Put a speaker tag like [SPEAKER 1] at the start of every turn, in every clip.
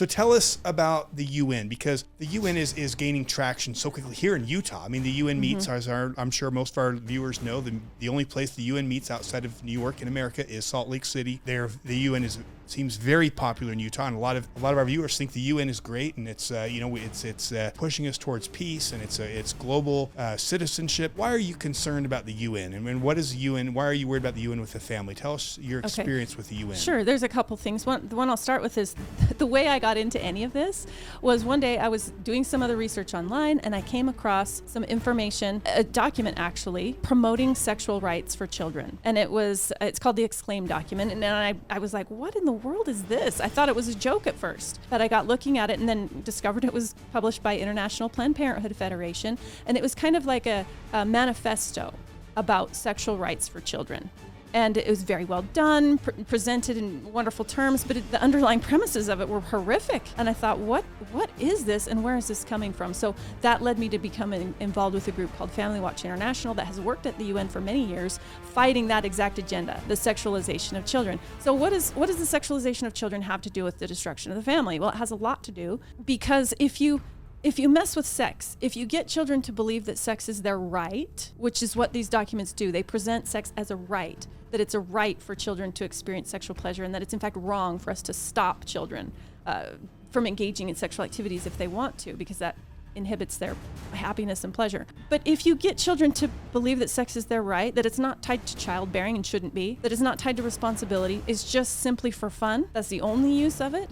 [SPEAKER 1] So tell us about the UN because the UN is is gaining traction so quickly here in Utah. I mean, the UN meets, mm-hmm. as our, I'm sure most of our viewers know, the, the only place the UN meets outside of New York in America is Salt Lake City. There, the UN is seems very popular in Utah, and a lot of a lot of our viewers think the UN is great, and it's uh, you know it's it's uh, pushing us towards peace, and it's uh, it's global uh, citizenship. Why are you concerned about the UN, and when, what is the UN? Why are you worried about the UN with the family? Tell us your experience with the UN.
[SPEAKER 2] Sure, there's a couple things. One, the one I'll start with is the way I got into any of this was one day I was doing some other research online, and I came across some information, a document actually promoting sexual rights for children, and it was it's called the Exclaim document, and then I I was like, what in the world is this? I thought it was a joke at first, but I got looking at it and then discovered it was published by International Planned Parenthood Federation, and it was kind of like a, a manifesto about sexual rights for children. And it was very well done, pr- presented in wonderful terms, but it, the underlying premises of it were horrific. And I thought, what what is this, and where is this coming from? So that led me to becoming involved with a group called Family Watch International that has worked at the UN for many years, fighting that exact agenda, the sexualization of children. So what is what does the sexualization of children have to do with the destruction of the family? Well, it has a lot to do because if you if you mess with sex, if you get children to believe that sex is their right, which is what these documents do, they present sex as a right, that it's a right for children to experience sexual pleasure, and that it's in fact wrong for us to stop children uh, from engaging in sexual activities if they want to, because that inhibits their happiness and pleasure. But if you get children to believe that sex is their right, that it's not tied to childbearing and shouldn't be, that it's not tied to responsibility, it's just simply for fun, that's the only use of it,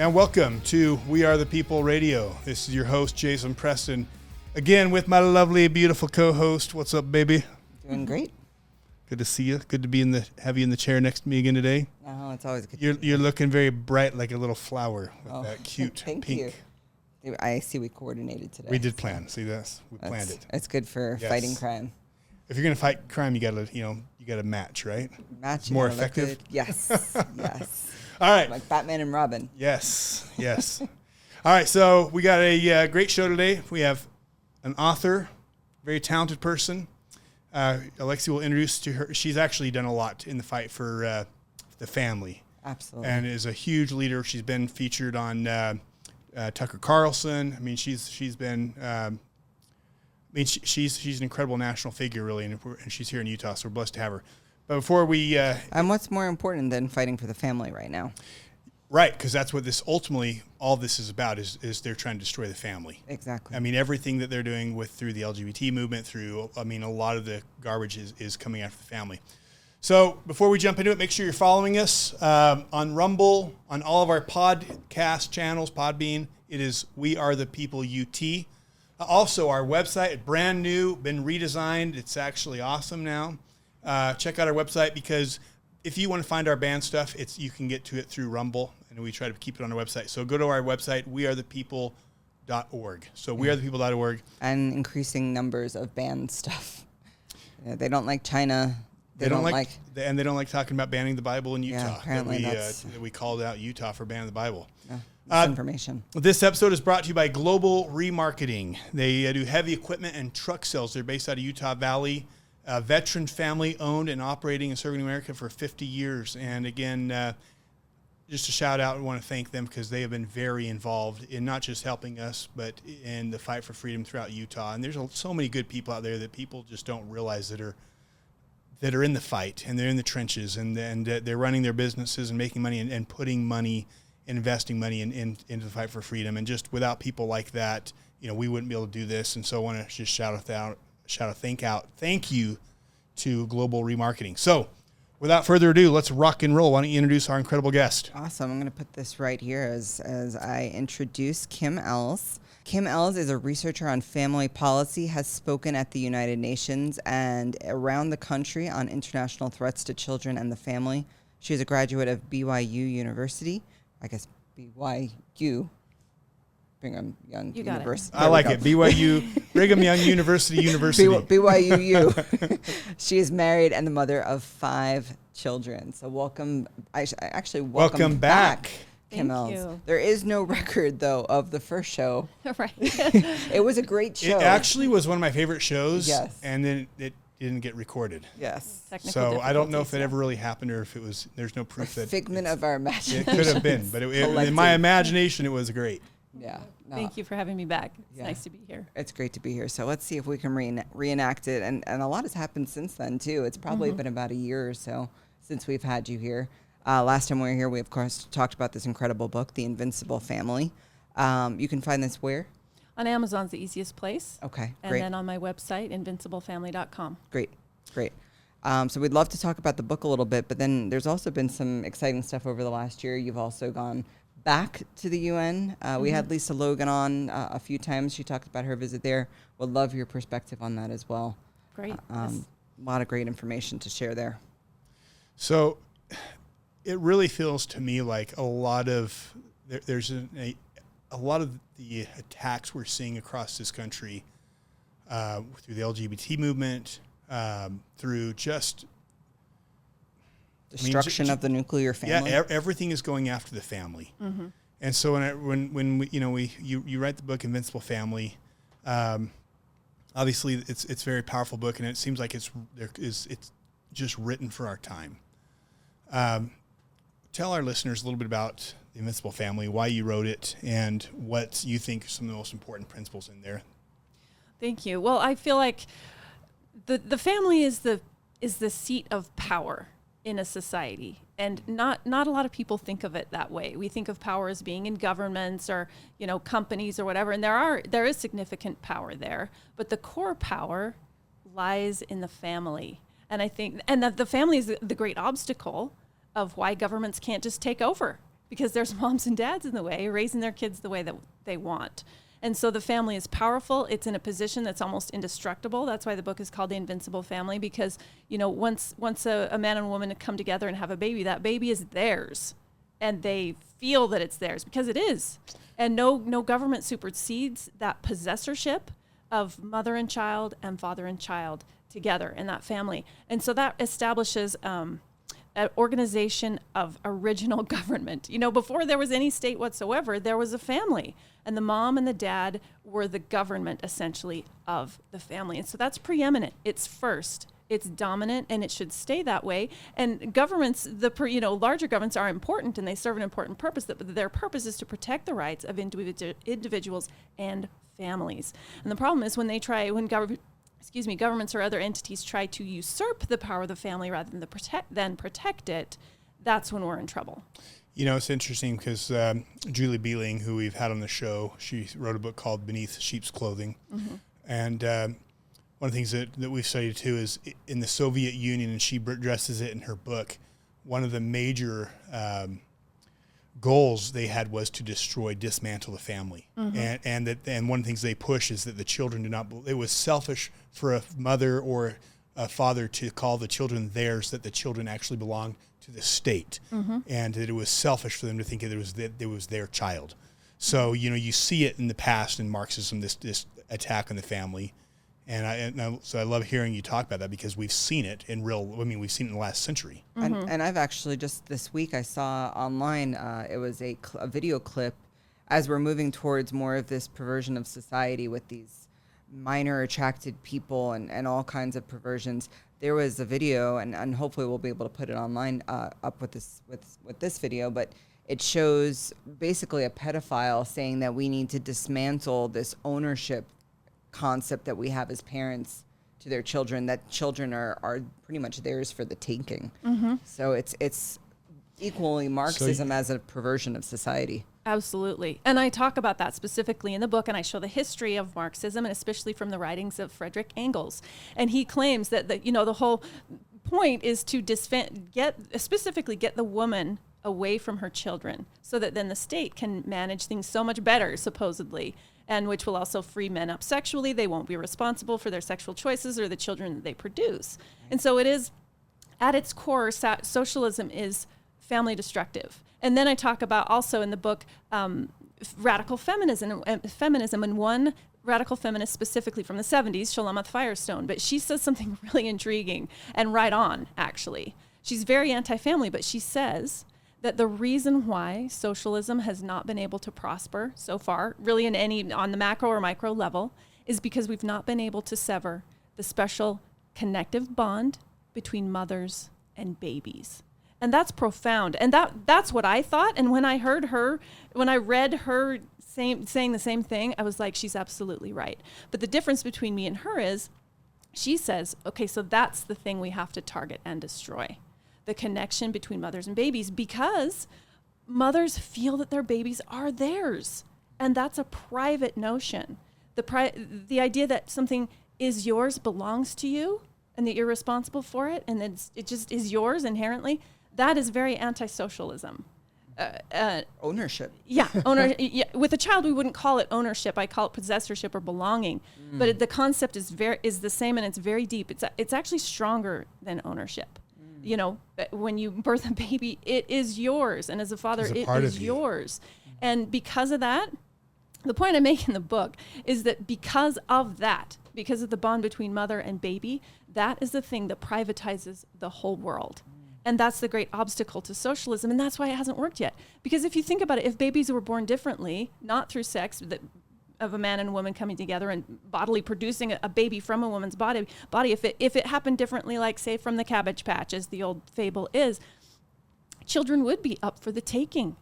[SPEAKER 1] And welcome to We Are the People Radio. This is your host, Jason Preston. Again, with my lovely, beautiful co host. What's up, baby?
[SPEAKER 3] Doing great.
[SPEAKER 1] Good to see you. Good to be in the have you in the chair next to me again today.
[SPEAKER 3] Oh, it's always good.
[SPEAKER 1] You're you're looking very bright like a little flower with
[SPEAKER 3] Oh,
[SPEAKER 1] that cute
[SPEAKER 3] thank
[SPEAKER 1] pink.
[SPEAKER 3] you. I see we coordinated today.
[SPEAKER 1] We did plan. See this? We planned it.
[SPEAKER 3] It's good for
[SPEAKER 1] Yes.
[SPEAKER 3] fighting crime.
[SPEAKER 1] If you're gonna fight crime, you gotta you know you gotta match, right?
[SPEAKER 3] Match
[SPEAKER 1] More effective?
[SPEAKER 3] Yes. yes.
[SPEAKER 1] All right.
[SPEAKER 3] Like Batman and Robin.
[SPEAKER 1] Yes, yes. All right, so we got a uh, great show today. We have an author, very talented person. Uh, Alexi will introduce to her. She's actually done a lot in the fight for uh, the family
[SPEAKER 3] Absolutely.
[SPEAKER 1] and is a huge leader. She's been featured on uh, uh, Tucker Carlson. I mean, she's she's been. Um, I mean, she, she's she's an incredible national figure, really, and, if we're, and she's here in Utah, so we're blessed to have her. Before we uh,
[SPEAKER 3] and what's more important than fighting for the family right now?
[SPEAKER 1] Right, because that's what this ultimately all this is about is is they're trying to destroy the family.
[SPEAKER 3] Exactly.
[SPEAKER 1] I mean, everything that they're doing with through the LGBT movement, through I mean, a lot of the garbage is, is coming after the family. So before we jump into it, make sure you're following us um, on Rumble, on all of our podcast channels, Podbean. It is We Are the People UT. Also, our website, brand new, been redesigned. It's actually awesome now. Uh, check out our website because if you want to find our band stuff, it's you can get to it through Rumble, and we try to keep it on our website. So go to our website, wearethepeople.org. So wearethepeople.org.
[SPEAKER 3] and increasing numbers of banned stuff. Yeah, they don't like China.
[SPEAKER 1] They, don't, like, and they don't like talking about banning the Bible in Utah. that
[SPEAKER 3] apparently
[SPEAKER 1] we, uh,
[SPEAKER 3] that's-
[SPEAKER 1] that we called out Utah for banning the Bible.
[SPEAKER 3] yeah,
[SPEAKER 1] Uh,
[SPEAKER 3] misinformation.
[SPEAKER 1] This episode is brought to you by Global Remarketing. They uh, do heavy equipment and truck sales. They're based out of Utah Valley, a veteran family owned and operating and serving America for 50 years. And again, uh, just a shout out. I want to thank them because they have been very involved in not just helping us, but in the fight for freedom throughout Utah. And there's so many good people out there that people just don't realize that are that are in the fight and they're in the trenches and and uh, they're running their businesses and making money and, and putting money, investing money in, in, into the fight for freedom. And just without people like that, you know, we wouldn't be able to do this. And so I want to just shout out, out shout a thank out, thank you to Global Remarketing. So without further ado, let's rock and roll. Why don't you introduce our incredible guest?
[SPEAKER 3] Awesome. I'm going to put this right here as, as I introduce Kim Ells. Kim Ells is a researcher on family policy, has spoken at the United Nations and around the country on international threats to children and the family. She is a graduate of BYU University, I guess BYU. Brigham Young
[SPEAKER 2] You got it.
[SPEAKER 3] University.
[SPEAKER 1] I like it. BYU, Brigham Young University, University.
[SPEAKER 3] BYUU. she is married and the mother of five children. So welcome. I sh- I actually welcome,
[SPEAKER 1] Welcome back.
[SPEAKER 3] Kim
[SPEAKER 2] Thank
[SPEAKER 3] Ells.
[SPEAKER 2] you.
[SPEAKER 3] There is no record though of the first show.
[SPEAKER 2] right.
[SPEAKER 3] It was a great show.
[SPEAKER 1] It actually was one of my favorite shows.
[SPEAKER 3] Yes.
[SPEAKER 1] And then it didn't get recorded.
[SPEAKER 3] yes.
[SPEAKER 2] Technical
[SPEAKER 1] So I don't know if it ever really happened or if it was. There's no
[SPEAKER 3] A
[SPEAKER 1] proof that
[SPEAKER 3] figment of our imagination.
[SPEAKER 1] it could have been, but it, it- in my imagination, it was great.
[SPEAKER 3] Yeah. no,
[SPEAKER 2] Thank you for having me back. It's
[SPEAKER 3] Yeah.
[SPEAKER 2] nice to be here.
[SPEAKER 3] It's great to be here. So let's see if we can reena- reenact it. And, and a lot has happened since then, too. It's probably
[SPEAKER 2] Mm-hmm.
[SPEAKER 3] been about a year or so since we've had you here. Uh, last time we were here, we, of course, talked about this incredible book, The Invincible Family. Um, you can find this where?
[SPEAKER 2] On Amazon's the easiest place.
[SPEAKER 3] Okay,
[SPEAKER 2] And
[SPEAKER 3] great.
[SPEAKER 2] then on my website, invinciblefamily.com.
[SPEAKER 3] Great, great. Um, so we'd love to talk about the book a little bit, but then there's also been some exciting stuff over the last year. You've also gone back to the UN. Uh, We had Lisa Logan on uh, a few times. She talked about her visit there. Would love your perspective on that as well.
[SPEAKER 2] Great.
[SPEAKER 3] Um, a lot of great information to share there.
[SPEAKER 1] So it really feels to me like a lot of there, there's a, a, a lot of the attacks we're seeing across this country uh, through the LGBT movement, um, through just mean,
[SPEAKER 3] Destruction
[SPEAKER 1] j-
[SPEAKER 3] of the nuclear family.
[SPEAKER 1] yeah, e- everything is going after the family. And so when I, when when we, you know we you, you write the book Invincible Family, um, obviously it's it's a very powerful book, and it seems like it's there is it's just written for our time. Um, tell our listeners a little bit about the Invincible Family, why you wrote it, and what you think are some of the most important principles in there.
[SPEAKER 2] Thank you. Well, I feel like the the family is the is the seat of power in a society, and not not a lot of people think of it that way. We think of power as being in governments or you know companies or whatever, and there are there is significant power there, but the core power lies in the family. And I think and that the family is the, the great obstacle of why governments can't just take over because there's moms and dads in the way raising their kids the way that they want. And so the family is powerful. It's in a position that's almost indestructible. That's why the book is called The Invincible Family because, you know, once once a, a man and a woman come together and have a baby, that baby is theirs. And they feel that it's theirs because it is. And no no government supersedes that possessorship of mother and child and father and child together in that family. And so that establishes um, an organization of original government. You know, before there was any state whatsoever, there was a family, and the mom and the dad were the government essentially of the family. And so that's preeminent. It's first. It's dominant, and it should stay that way. And governments, the you know larger governments are important, and they serve an important purpose. That their purpose is to protect the rights of individu- individuals and families. And the problem is when they try when government excuse me, governments or other entities try to usurp the power of the family rather than the protect than protect it, that's when we're in trouble.
[SPEAKER 1] You know, it's interesting because um, Julie Beeling, who we've had on the show, she wrote a book called Beneath Sheep's Clothing. And um, one of the things that, that we've studied too is in the Soviet Union, and she addresses it in her book, one of the major um, goals they had was to destroy, dismantle the family. Mm-hmm. And, and, that, and one of the things they push is that the children do not, it was selfish for a mother or a father to call the children theirs, that the children actually belonged to the state. Mm-hmm. And that it was selfish for them to think that it was, that it was their child. So, you know, you see it in the past in Marxism, this, this attack on the family. And, I, and I, so I love hearing you talk about that because we've seen it in real, I mean, we've seen it in the last century.
[SPEAKER 3] And, and I've actually just this week I saw online uh, it was a, cl- a video clip as we're moving towards more of this perversion of society with these minor attracted people and, and all kinds of perversions. There was a video, and, and hopefully we'll be able to put it online uh, up with this with with this video, but it shows basically a pedophile saying that we need to dismantle this ownership concept that we have as parents to their children that children are, are pretty much theirs for the taking. Mm-hmm. So it's it's equally Marxism as a perversion of society.
[SPEAKER 2] Absolutely. And I talk about that specifically in the book, and I show the history of Marxism, and especially from the writings of Frederick Engels. And he claims that, the, you know, the whole point is to disfan- get, specifically get the woman away from her children so that then the state can manage things so much better, supposedly, and which will also free men up sexually. They won't be responsible for their sexual choices or the children that they produce. And so it is at its core, so- socialism is family destructive. And then I talk about also in the book um, radical feminism, uh, feminism, and one radical feminist specifically from the 70s, Shulamith Firestone. But she says something really intriguing and right on, actually. She's very anti family, but she says that the reason why socialism has not been able to prosper so far, really in any on the macro or micro level, is because we've not been able to sever the special connective bond between mothers and babies. And that's profound. And that that's what I thought. And when I heard her, when I read her same, saying the same thing, I was like, she's absolutely right. But the difference between me and her is she says, okay, so that's the thing we have to target and destroy the connection between mothers and babies because mothers feel that their babies are theirs. And that's a private notion. The, pri- the idea that something is yours belongs to you and that you're responsible for it and it's, it just is yours inherently, that is very anti socialism. Uh, uh,
[SPEAKER 3] Ownership.
[SPEAKER 2] yeah, owner. yeah, with a child, we wouldn't call it ownership. I call it possessorship or belonging. But it, the concept is very is the same, and it's very deep. It's it's actually stronger than ownership. Mm. You know, uh, when you birth a baby, it is yours, and as a father,
[SPEAKER 1] a
[SPEAKER 2] it is
[SPEAKER 1] you.
[SPEAKER 2] yours. Mm-hmm. And because of that, the point I make in the book is that because of that, because of the bond between mother and baby, that is the thing that privatizes the whole world. Mm. And that's the great obstacle to socialism. And that's why it hasn't worked yet. Because if you think about it, if babies were born differently, not through sex, that of a man and woman coming together and bodily producing a baby from a woman's body, body, if it if it happened differently, like say from the cabbage patch, as the old fable is, children would be up for the taking.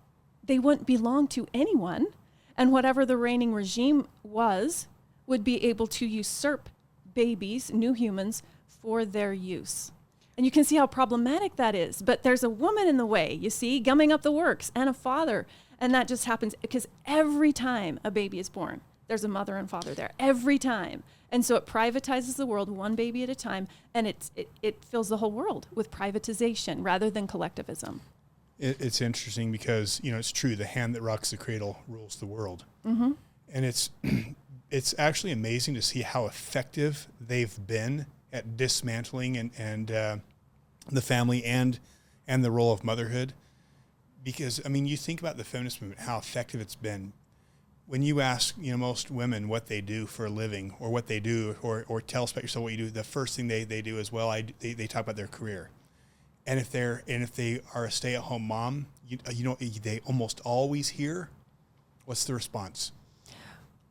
[SPEAKER 2] They wouldn't belong to anyone. And whatever the reigning regime was, would be able to usurp babies, new humans, for their use. And you can see how problematic that is. But there's a woman in the way, you see, gumming up the works, and a father. And that just happens because every time a baby is born, there's a mother and father there. Every time. And so it privatizes the world one baby at a time, and it's, it, it fills the whole world with privatization rather than collectivism.
[SPEAKER 1] It, it's interesting because you know it's true. The hand that rocks the cradle rules the world, mm-hmm. and it's it's actually amazing to see how effective they've been at dismantling and and uh, the family and and the role of motherhood. Because I mean, you think about the feminist movement, how effective it's been. When you ask, you know, most women what they do for a living or what they do, or, or tell us about yourself what you do, the first thing they, they do is, well, I, they, they talk about their career and if they're and if they are a stay-at-home mom, you, you know they almost always hear, what's the response?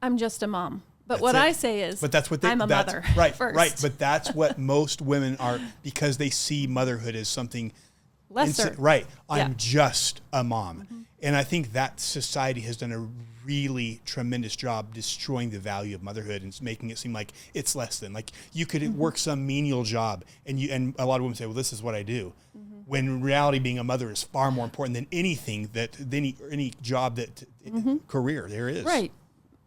[SPEAKER 2] I'm just a mom. But
[SPEAKER 1] That's
[SPEAKER 2] what
[SPEAKER 1] it.
[SPEAKER 2] I say is,
[SPEAKER 1] But that's what they,
[SPEAKER 2] I'm a
[SPEAKER 1] that's-
[SPEAKER 2] mother.
[SPEAKER 1] right?
[SPEAKER 2] first.
[SPEAKER 1] Right, but that's what most women are because they see motherhood as something
[SPEAKER 2] lesser.
[SPEAKER 1] insi- right. I'm
[SPEAKER 2] Yeah. Mm-hmm.
[SPEAKER 1] just a mom, and I think that society has done a really tremendous job destroying the value of motherhood and making it seem like it's less than. Like you could
[SPEAKER 2] Mm-hmm.
[SPEAKER 1] work some menial job, and you and a lot of women say, "Well, this is what I do."
[SPEAKER 2] Mm-hmm.
[SPEAKER 1] When in reality, being a mother is far more important than anything that than any any job that career there is.
[SPEAKER 2] Mm-hmm. Right.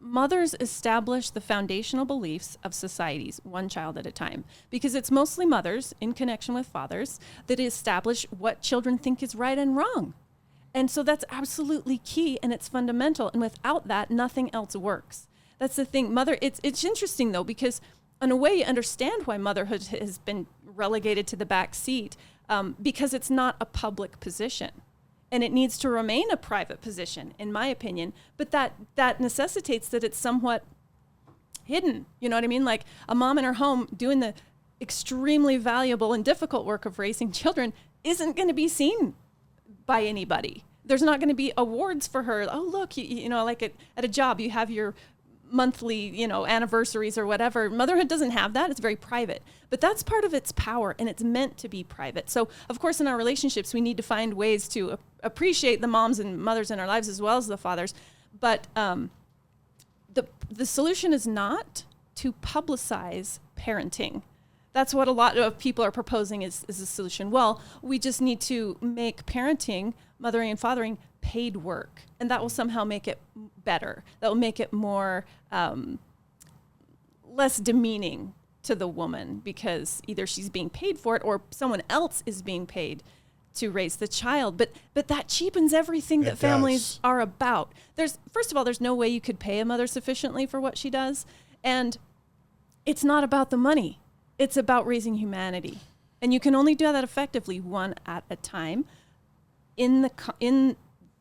[SPEAKER 2] Mothers establish the foundational beliefs of societies, one child at a time, because it's mostly mothers in connection with fathers that establish what children think is right and wrong. And so that's absolutely key and it's fundamental. And without that, nothing else works. That's the thing. Mother, it's, it's interesting though, because in a way, you understand why motherhood has been relegated to the back seat um, because it's not a public position and it needs to remain a private position in my opinion but that that necessitates that it's somewhat hidden you know what i mean? Like a mom in her home doing the extremely valuable and difficult work of raising children isn't going to be seen by anybody. There's not going to be awards for her. Oh look you, you know like at, at a job you have your monthly you know anniversaries or whatever motherhood doesn't have that it's very private but that's part of its power and it's meant to be private so of course in our relationships we need to find ways to appreciate the moms and mothers in our lives as well as the fathers but um, the the solution is not to publicize parenting. That's what a lot of people are proposing is, is a solution. Well, we just need to make parenting, mothering and fathering paid work, and that will somehow make it better. That will make it more um, less demeaning to the woman because either she's being paid for it or someone else is being paid to raise the child. But but that cheapens everything that families
[SPEAKER 1] does.
[SPEAKER 2] are about. There's first of all, there's no way you could pay a mother sufficiently for what she does, and it's not about the money. It's about raising humanity, and you can only do that effectively one at a time. In the in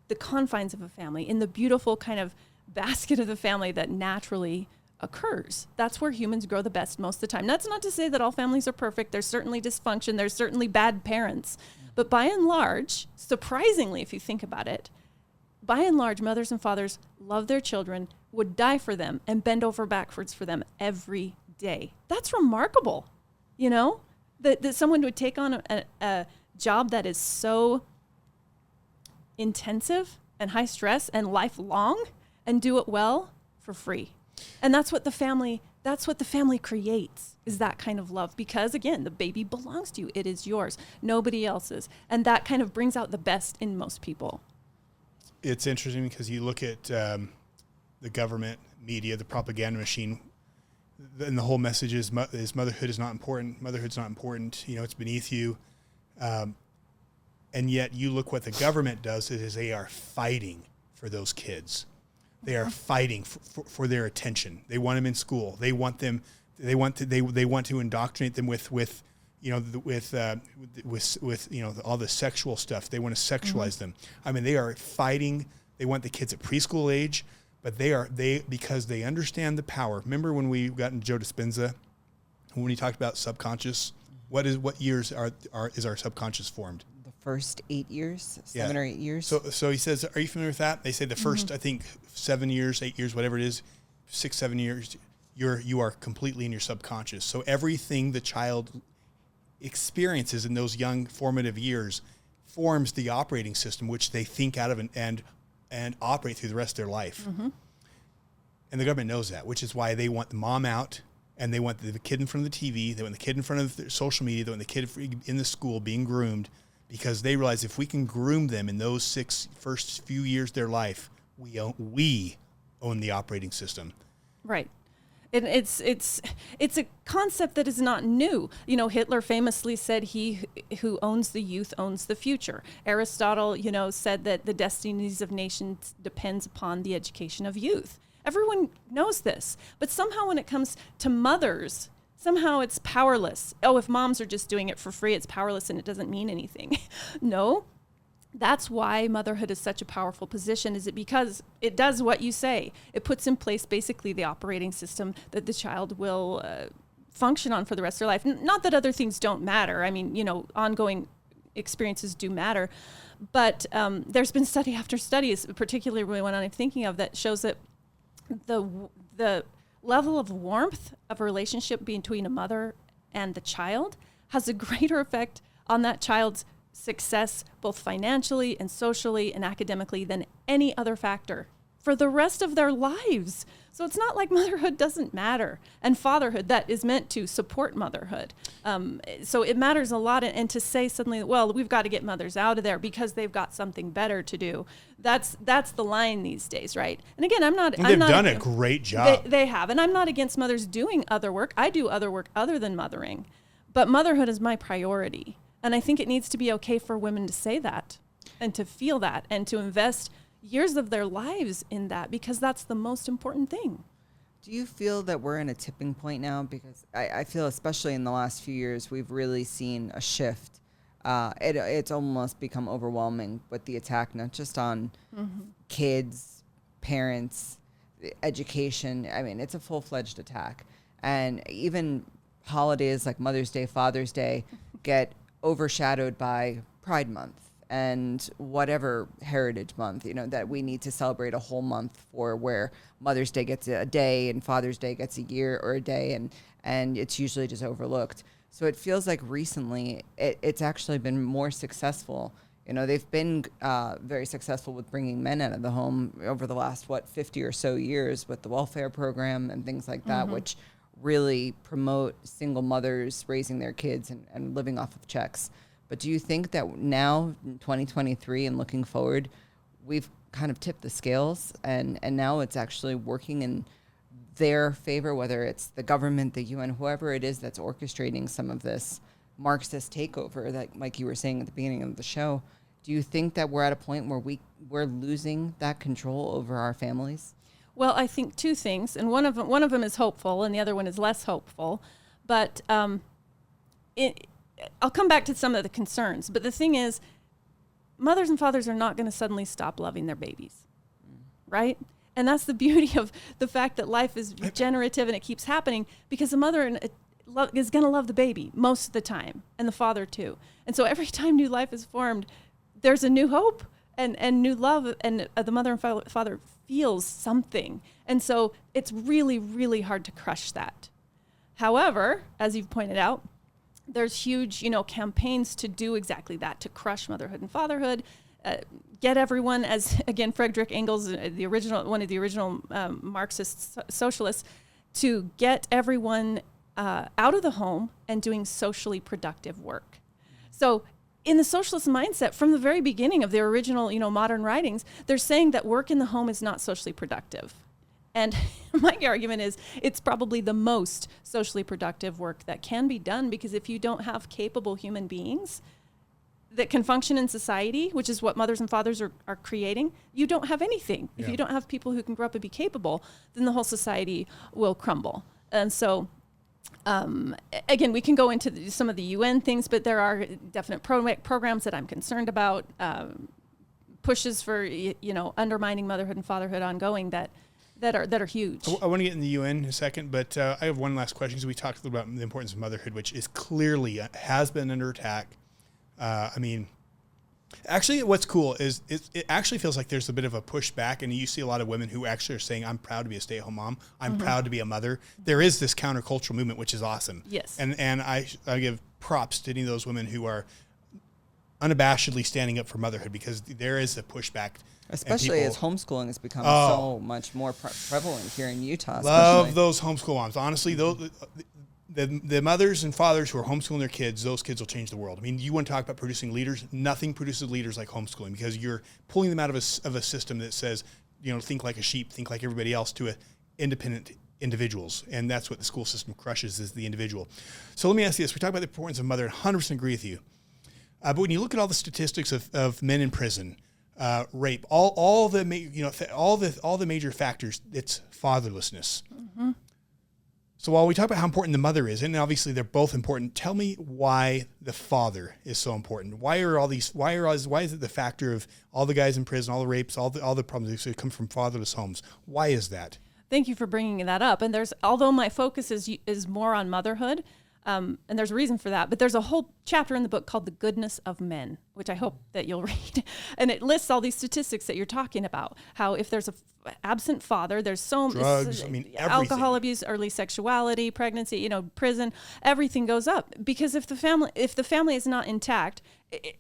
[SPEAKER 2] the confines of a family, in the beautiful kind of basket of the family that naturally occurs. That's where humans grow the best most of the time. That's not to say that all families are perfect. There's certainly dysfunction, there's certainly bad parents. But by and large, surprisingly, if you think about it, by and large, mothers and fathers love their children, would die for them, and bend over backwards for them every day. That's remarkable, you know, that, that someone would take on a, a job that is so intensive and high stress and lifelong and do it well for free. And that's what the family that's what the family creates is that kind of love because again the baby belongs to you. It is yours. Nobody else's. And that kind of brings out the best in most people.
[SPEAKER 1] It's interesting because you look at um, the government media the propaganda machine and the whole message is, is motherhood is not important. Motherhood's not important. You know it's beneath you. Um, and yet you look what the government does is they are fighting for those kids they are fighting for, for, for, their attention. They want them in school. They want them. They want to. They, they want to indoctrinate them with with you know with uh, with with you know all the sexual stuff. They want to sexualize mm-hmm. them. I mean, they are fighting. They want the kids at preschool age, but they are they because they understand the power. Remember when we got in Joe Dispenza when he talked about subconscious? What is what years are, are is our subconscious formed?
[SPEAKER 3] First eight years, seven yeah. or eight years.
[SPEAKER 1] So, so he says, are you familiar with that? They say the 1st mm-hmm. I think, seven years, eight years, whatever it is, six, seven years, you're you are completely in your subconscious. So everything the child experiences in those young formative years forms the operating system which they think out of and and, and operate through the rest of their life. Mm-hmm. And the government knows that, which is why they want the mom out and they want the kid in front of the TV, they want the kid in front of the social media, they want the kid in the school being groomed because they realize if we can groom them in those six first few years of their life, we own, we own the operating system.
[SPEAKER 2] Right. And it's it's it's a concept that is not new. You know, Hitler famously said, "He who owns the youth owns the future." Aristotle, you know, said that the destinies of nations depends upon the education of youth. Everyone knows this, but somehow when it comes to mothers, somehow it's powerless. Oh, if moms are just doing it for free, it's powerless and it doesn't mean anything. no. That's why motherhood is such a powerful position is it because it does what you say. It puts in place basically the operating system that the child will uh, function on for the rest of their life. N- not that other things don't matter. I mean, you know, ongoing experiences do matter. But um, there's been study after studies, particularly one I'm thinking of, that shows that the the level of warmth of a relationship between a mother and the child has a greater effect on that child's success, both financially and socially and academically, than any other factor for the rest of their lives. So it's not like motherhood doesn't matter, and fatherhood that is meant to support motherhood. Um, so it matters a lot. And to say suddenly, well, we've got to get mothers out of there because they've got something better to do. That's that's the line these days, right? And again, I'm not.
[SPEAKER 1] And
[SPEAKER 2] I'm
[SPEAKER 1] they've
[SPEAKER 2] not
[SPEAKER 1] done a great job.
[SPEAKER 2] They, they have, and I'm not against mothers doing other work. I do other work other than mothering, but motherhood is my priority, and I think it needs to be okay for women to say that and to feel that and to invest years of their lives in that because that's the most important thing.
[SPEAKER 3] Do you feel that we're in a tipping point now? Because I, I feel, especially in the last few years, we've really seen a shift. Uh, it, it's almost become overwhelming with the attack, not just on mm-hmm. kids, parents, education. I mean, it's a full fledged attack. And even holidays like Mother's Day, Father's Day get overshadowed by Pride Month and whatever heritage month you know that we need to celebrate a whole month for where mother's day gets a day and father's day gets a year or a day and and it's usually just overlooked. So it feels like recently it, it's actually been more successful. You know they've been uh, very successful with bringing men out of the home over the last what 50 or so years with the welfare program and things like that mm-hmm. which really promote single mothers raising their kids and, and living off of checks but do you think that now, in 2023, and looking forward, we've kind of tipped the scales, and and now it's actually working in their favor, whether it's the government, the UN, whoever it is that's orchestrating some of this Marxist takeover that, like you were saying at the beginning of the show. Do you think that we're at a point where we we're losing that control over our families?
[SPEAKER 2] Well, I think two things, and one of them, one of them is hopeful, and the other one is less hopeful. But um, it, I'll come back to some of the concerns, but the thing is, mothers and fathers are not going to suddenly stop loving their babies, right? And that's the beauty of the fact that life is regenerative and it keeps happening because the mother is going to love the baby most of the time and the father too. And so every time new life is formed, there's a new hope and, and new love and uh, the mother and father feels something. And so it's really, really hard to crush that. However, as you've pointed out, there's huge, you know, campaigns to do exactly that, to crush motherhood and fatherhood, uh, get everyone, as again, Frederick Engels, uh, the original, one of the original um, Marxist socialists, to get everyone uh, out of the home and doing socially productive work. So in the socialist mindset from the very beginning of their original you know modern writings they're saying that work in the home is not socially productive and my argument is it's probably the most socially productive work that can be done because if you don't have capable human beings that can function in society, which is what mothers and fathers are, are creating, you don't have anything. Yeah. If you don't have people who can grow up and be capable, then the whole society will crumble. And so um, again, we can go into the, some of the UN things, but there are definite pro- programs that I'm concerned about. Um, pushes for you know undermining motherhood and fatherhood ongoing that that are that are huge.
[SPEAKER 1] I, I want to get in the UN in a second, but uh, I have one last question. So we talked a little about the importance of motherhood, which is clearly uh, has been under attack. Uh, I mean, Actually, what's cool is it, it, actually feels like there's a bit of a pushback, and you see a lot of women who actually are saying, "I'm proud to be a stay-at-home mom. I'm mm-hmm. proud to be a mother." There is this countercultural movement, which is awesome.
[SPEAKER 2] Yes,
[SPEAKER 1] and and I I give props to any of those women who are unabashedly standing up for motherhood because there is a pushback.
[SPEAKER 3] Especially as homeschooling has become oh, so much more pre- prevalent here in Utah.
[SPEAKER 1] Love especially. those homeschool moms. Honestly, those the, the mothers and fathers who are homeschooling their kids, those kids will change the world. I mean, you want to talk about producing leaders? Nothing produces leaders like homeschooling because you're pulling them out of a, of a system that says, you know, think like a sheep, think like everybody else to a independent individuals. And that's what the school system crushes is the individual. So let me ask you this. We talk about the importance of mother, 100% agree with you. Uh, but when you look at all the statistics of, of men in prison, uh, rape, all, all the, you know, all the, all the major factors, it's fatherlessness. Mm-hmm. So while we talk about how important the mother is, and obviously they're both important, tell me why the father is so important. Why are all these? Why are all, why is it the factor of all the guys in prison, all the rapes, all the all the problems that come from fatherless homes? Why is that?
[SPEAKER 2] Thank you for bringing that up. And there's although my focus is is more on motherhood, um, and there's a reason for that. But there's a whole chapter in the book called The Goodness of Men, which I hope that you'll read. and it lists all these statistics that you're talking about. How if there's a f- absent father, there's so
[SPEAKER 1] drugs, I mean,
[SPEAKER 2] alcohol abuse, early sexuality, pregnancy, you know, prison, everything goes up because if the family if the family is not intact,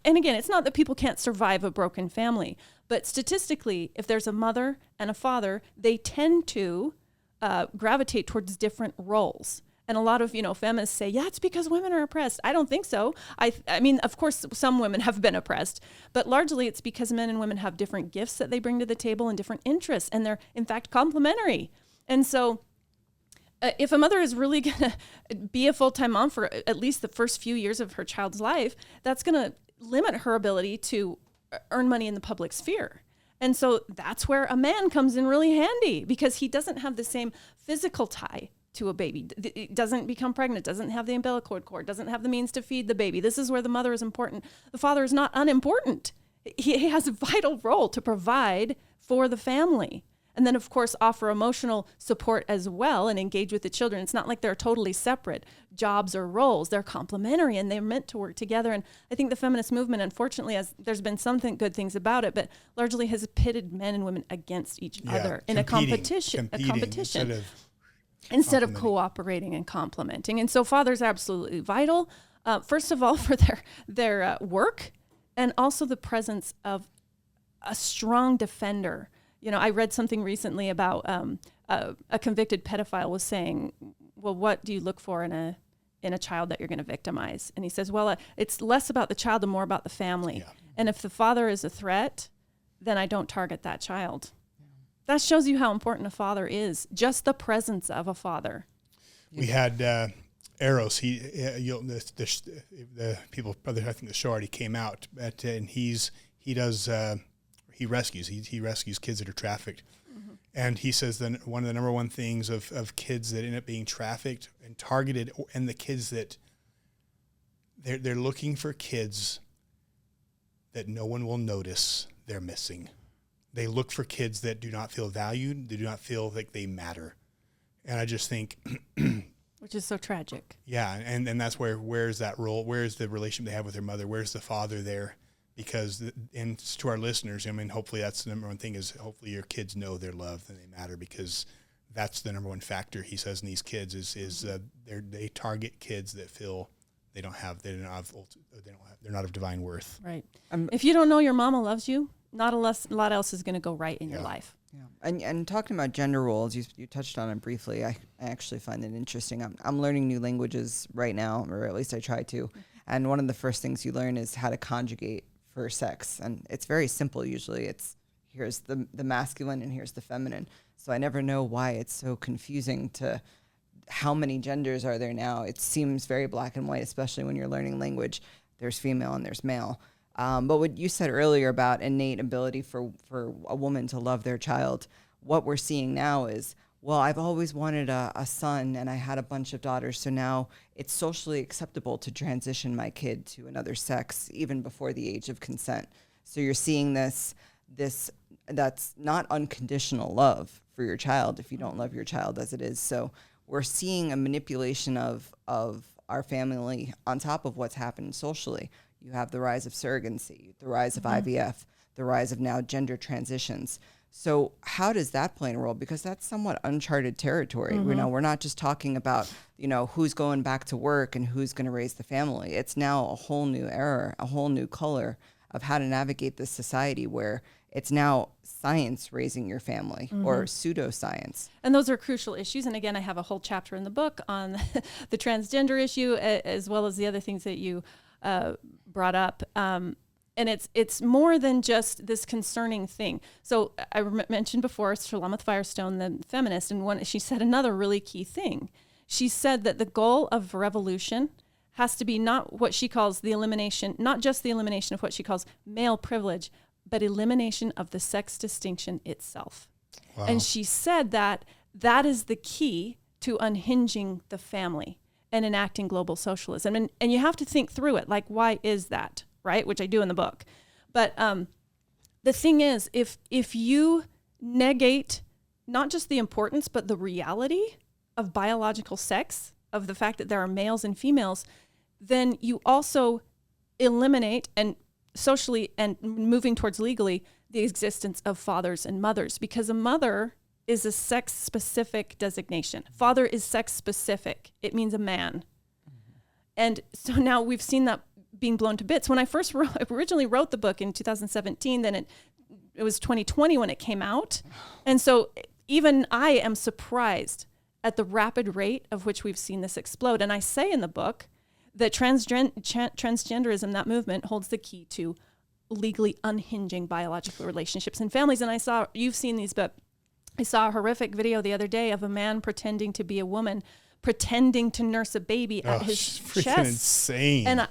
[SPEAKER 2] and again, it's not that people can't survive a broken family, but statistically, if there's a mother and a father, they tend to uh, gravitate towards different roles and a lot of you know feminists say yeah it's because women are oppressed. I don't think so. I i mean of course some women have been oppressed but largely it's because men and women have different gifts that they bring to the table and different interests and they're in fact complementary. And so uh, if a mother is really going to be a full-time mom for at least the first few years of her child's life that's going to limit her ability to earn money in the public sphere. And so that's where a man comes in really handy because he doesn't have the same physical tie to a baby. It doesn't become pregnant, doesn't have the umbilical cord, doesn't have the means to feed the baby. This is where the mother is important. The father is not unimportant. He has a vital role to provide for the family. And then, of course, offer emotional support as well and engage with the children. It's not like they're totally separate jobs or roles. They're complementary and they're meant to work together. And I think the feminist movement, unfortunately, has there's been some good things about it, but largely has pitted men and women against each yeah, other in a competition. A competition instead of cooperating and complementing. And so fathers are absolutely vital. Uh, first of all, for their their uh, work, and also the presence of a strong defender. You know, I read something recently about um, a, a convicted pedophile was saying, "Well, what do you look for in a in a child that you're going to victimize?" And he says, "Well, uh, it's less about the child and more about the family. Yeah. And if the father is a threat, then I don't target that child." That shows you how important a father is. Just the presence of a father.
[SPEAKER 1] We had uh, Eros. He, uh, you know, the, the, the, people, I think the show already came out, but, and he's he does uh, he rescues. He he rescues kids that are trafficked. Mm-hmm. And he says that one of the number one things of, of kids that end up being trafficked and targeted, and the kids that they're, they're looking for kids that no one will notice they're missing. They look for kids that do not feel valued, they do not feel like they matter. And I just think,
[SPEAKER 2] which is so tragic.
[SPEAKER 1] yeah, and, and that's where where's that role? Where's the relationship they have with their mother? Where's the father there? Because the, and to our listeners, I mean, hopefully that's the number one thing is hopefully your kids know they're loved and they matter because that's the number one factor he says in these kids is is uh, they they target kids that feel they don't have they don't have ult- they don't have they're not of divine worth.
[SPEAKER 2] Right.
[SPEAKER 3] Um,
[SPEAKER 2] if you don't know your mama loves you, not a, less, a lot else is going to go right in your life.
[SPEAKER 3] Yeah, and and talking about gender roles, you you touched on it briefly. I, I actually find it interesting. I'm I'm learning new languages right now, or at least I try to. Mm-hmm. And one of the first things you learn is how to conjugate for sex, and it's very simple. Usually, it's here's the the masculine and here's the feminine. So I never know why it's so confusing to how many genders are there now. It seems very black and white, especially when you're learning language. There's female and there's male. Um, but what you said earlier about innate ability for, for a woman to love their child, what we're seeing now is, well, I've always wanted a, a son and I had a bunch of daughters. So now it's socially acceptable to transition my kid to another sex even before the age of consent. So you're seeing this, this that's not unconditional love for your child if you don't love your child as it is. So we're seeing a manipulation of, of our family on top of what's happened socially. You have the rise of surrogacy, the rise of mm-hmm. IVF, the rise of now gender transitions. So how does that play a role? Because that's somewhat uncharted territory. You mm-hmm. know, we're not just talking about you know who's going back to work and who's going to raise the family. It's now a whole new era, a whole new color of how to navigate this society where it's now science raising your family or mm-hmm. pseudoscience.
[SPEAKER 2] And those are crucial issues. And again, I have a whole chapter in the book on the transgender issue, as well as the other things that you uh, brought up. Um, and it's it's more than just this concerning thing. So I rem- mentioned before Shulamith Firestone, the feminist, and one she said another really key thing. She said that the goal of revolution has to be not what she calls the elimination, not just the elimination of what she calls male privilege, but elimination of the sex distinction itself. And she said that that is the key to unhinging the family and enacting global socialism. And, and you have to think through it like, why is that? Right? Which I do in the book. But um, the thing is, if, if you negate not just the importance, but the reality of biological sex, of the fact that there are males and females, then you also eliminate and socially and moving towards legally the existence of fathers and mothers because a mother is a sex specific designation. Father is sex specific. It means a man. Mm-hmm. And so now we've seen that being blown to bits. When I first wrote, originally wrote the book in 2017, then it it was 2020 when it came out. And so even I am surprised at the rapid rate of which we've seen this explode. And I say in the book that transgen- tra- transgenderism, that movement, holds the key to legally unhinging biological relationships and families. And I saw, you've seen these, but I saw a horrific video the other day of a man pretending to be a woman, pretending to nurse a baby at
[SPEAKER 1] Oh,
[SPEAKER 2] his
[SPEAKER 1] freaking
[SPEAKER 2] chest.
[SPEAKER 1] insane.
[SPEAKER 2] And I,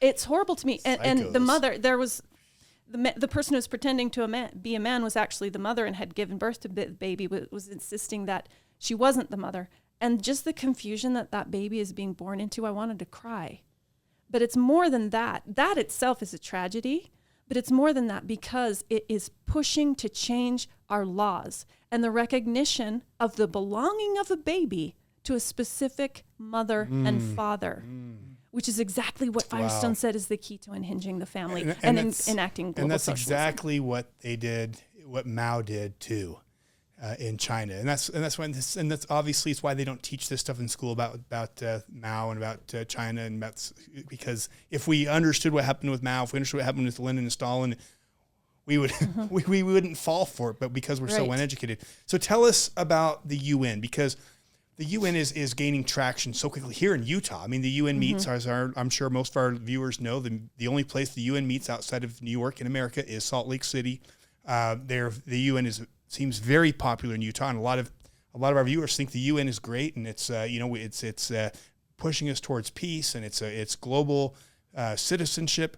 [SPEAKER 2] it's horrible to me. And, and the mother, there was the the person who was pretending to a man, be a man was actually the mother and had given birth to the baby. Was, was insisting that she wasn't the mother, and just the confusion that that baby is being born into. I wanted to cry, but it's more than that. That itself is a tragedy. But it's more than that because it is pushing to change our laws and the recognition of the belonging of a baby to a specific mother and mm. father, mm. which is exactly what Firestone
[SPEAKER 1] Wow.
[SPEAKER 2] said is the key to unhinging the family
[SPEAKER 1] And-
[SPEAKER 2] and,
[SPEAKER 1] and
[SPEAKER 2] en- enacting global
[SPEAKER 1] and that's
[SPEAKER 2] socialism.
[SPEAKER 1] exactly what they did, what Mao did too, uh, in China, and that's and that's when this, and that's obviously it's why they don't teach this stuff in school about about uh, Mao and about uh, China and about because if we understood what happened with Mao, if we understood what happened with Lenin and Stalin, we would we, we wouldn't fall for it, but because we're so
[SPEAKER 2] Mm-hmm.
[SPEAKER 1] Uneducated. So tell us about the UN because the UN is is gaining traction so quickly here in Utah. I mean, the UN meets,
[SPEAKER 2] Mm-hmm.
[SPEAKER 1] as our, I'm sure most of our viewers know, the, the only place the UN meets outside of New York in America is Salt Lake City. Uh, there, the UN is seems very popular in Utah, and a lot of a lot of our viewers think the UN is great, and it's uh, you know it's it's uh, pushing us towards peace, and it's uh, it's global uh, citizenship.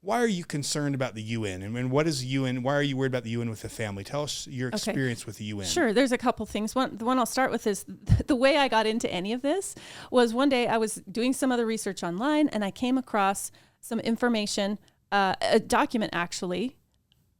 [SPEAKER 1] Why are you concerned about the UN, and, and what is the UN? Why are you worried about the UN with the family? Tell us your experience with the UN.
[SPEAKER 2] Sure, there's a couple things. One, the one I'll start with is the way I got into any of this was one day I was doing some other research online and I came across some information uh, a document actually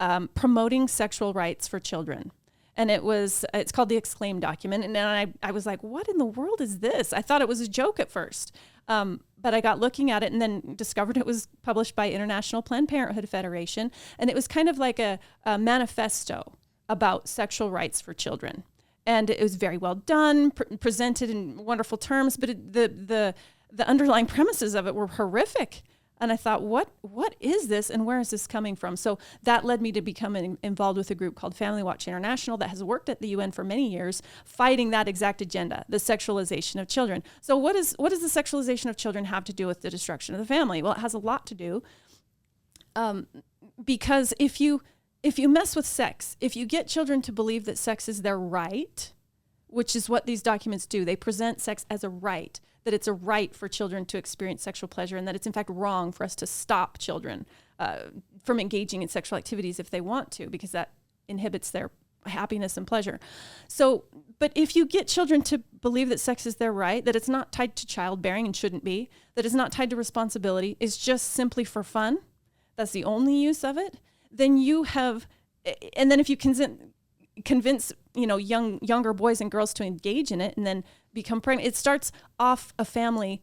[SPEAKER 2] um, promoting sexual rights for children. And it was, it's called the Exclaim document. And then I, I was like, what in the world is this? I thought it was a joke at first. Um, but I got looking at it and then discovered it was published by International Planned Parenthood Federation. And it was kind of like a, a manifesto about sexual rights for children. And it was very well done, pr- presented in wonderful terms, but it, the, the, the underlying premises of it were horrific and I thought, what what is this, and where is this coming from? So that led me to becoming involved with a group called Family Watch International that has worked at the UN for many years, fighting that exact agenda, the sexualization of children. So what is what does the sexualization of children have to do with the destruction of the family? Well, it has a lot to do, um, because if you if you mess with sex, if you get children to believe that sex is their right, which is what these documents do, they present sex as a right that it's a right for children to experience sexual pleasure and that it's in fact wrong for us to stop children uh, from engaging in sexual activities if they want to because that inhibits their happiness and pleasure. So, but if you get children to believe that sex is their right, that it's not tied to childbearing and shouldn't be, that it's not tied to responsibility, it's just simply for fun, that's the only use of it, then you have, and then if you convince, convince you know young younger boys and girls to engage in it and then become pregnant. It starts off a family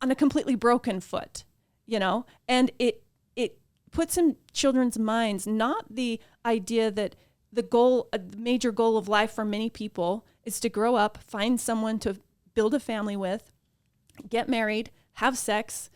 [SPEAKER 2] on a completely broken foot, you know, and it it puts in children's minds not the idea that the goal, uh, a major goal of life for many people is to grow up, find someone to build a family with, get married, have sex,